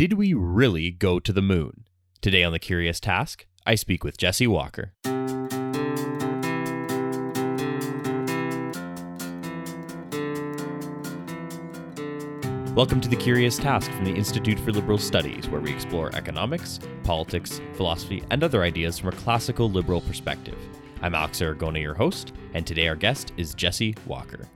Did we really go to the moon? Today on The Curious Task, I speak with Jesse Walker. Welcome to The Curious Task from the Institute for Liberal Studies, where we explore economics, politics, philosophy, and other ideas from a classical liberal perspective. I'm Alex Aragona, your host, and today our guest is Jesse Walker.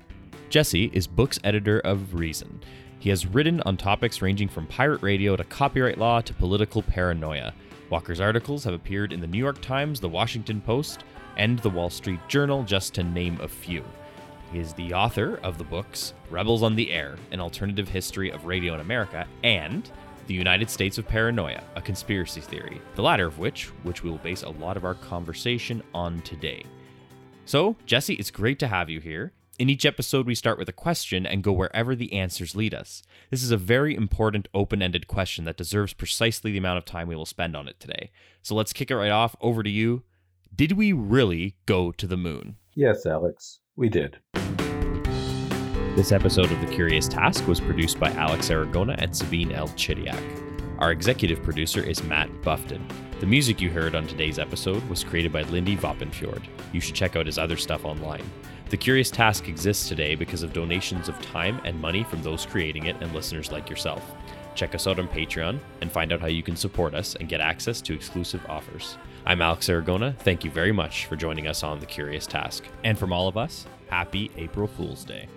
Jesse is books editor of Reason. He has written on topics ranging from pirate radio to copyright law to political paranoia. Walker's articles have appeared in the New York Times, the Washington Post, and the Wall Street Journal, just to name a few. He is the author of the books Rebels on the Air, an alternative history of radio in America, and The United States of Paranoia, a conspiracy theory, the latter of which, which we will base a lot of our conversation on today. So, Jesse, it's great to have you here. In each episode, we start with a question and go wherever the answers lead us. This is a very important open ended question that deserves precisely the amount of time we will spend on it today. So let's kick it right off. Over to you. Did we really go to the moon? Yes, Alex, we did. This episode of The Curious Task was produced by Alex Aragona and Sabine L. Chidiak. Our executive producer is Matt Bufton. The music you heard on today's episode was created by Lindy Vopnfjörð. You should check out his other stuff online. The Curious Task exists today because of donations of time and money from those creating it and listeners like yourself. Check us out on Patreon and find out how you can support us and get access to exclusive offers. I'm Alex Aragona. Thank you very much for joining us on The Curious Task. And from all of us, happy April Fool's Day.